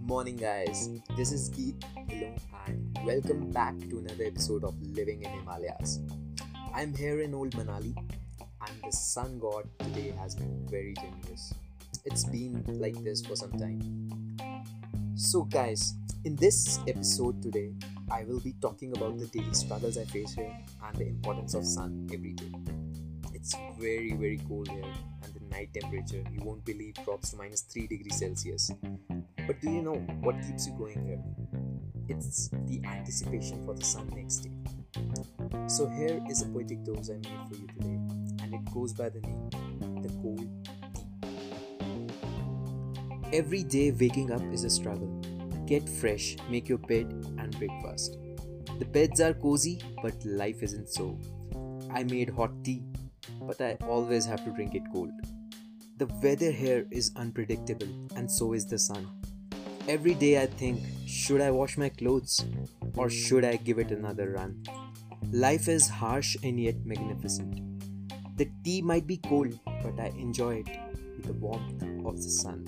morning, guys. This is Geet. Hello, and welcome back to another episode of Living in Himalayas. I'm here in Old Manali, and the sun god today has been very generous. It's been like this for some time. So, guys, in this episode today, I will be talking about the daily struggles I face here and the importance of sun every day. It's very, very cold here, and the night temperature, you won't believe, drops to minus 3 degrees Celsius. But do you know what keeps you going here? It's the anticipation for the sun next day. So, here is a poetic dose I made for you today, and it goes by the name The Cold. Every day waking up is a struggle. Get fresh, make your bed, and breakfast. The beds are cozy, but life isn't so. I made hot tea but I always have to drink it cold. The weather here is unpredictable, and so is the sun. Every day I think, should I wash my clothes or should I give it another run? Life is harsh and yet magnificent. The tea might be cold, but I enjoy it with the warmth of the sun.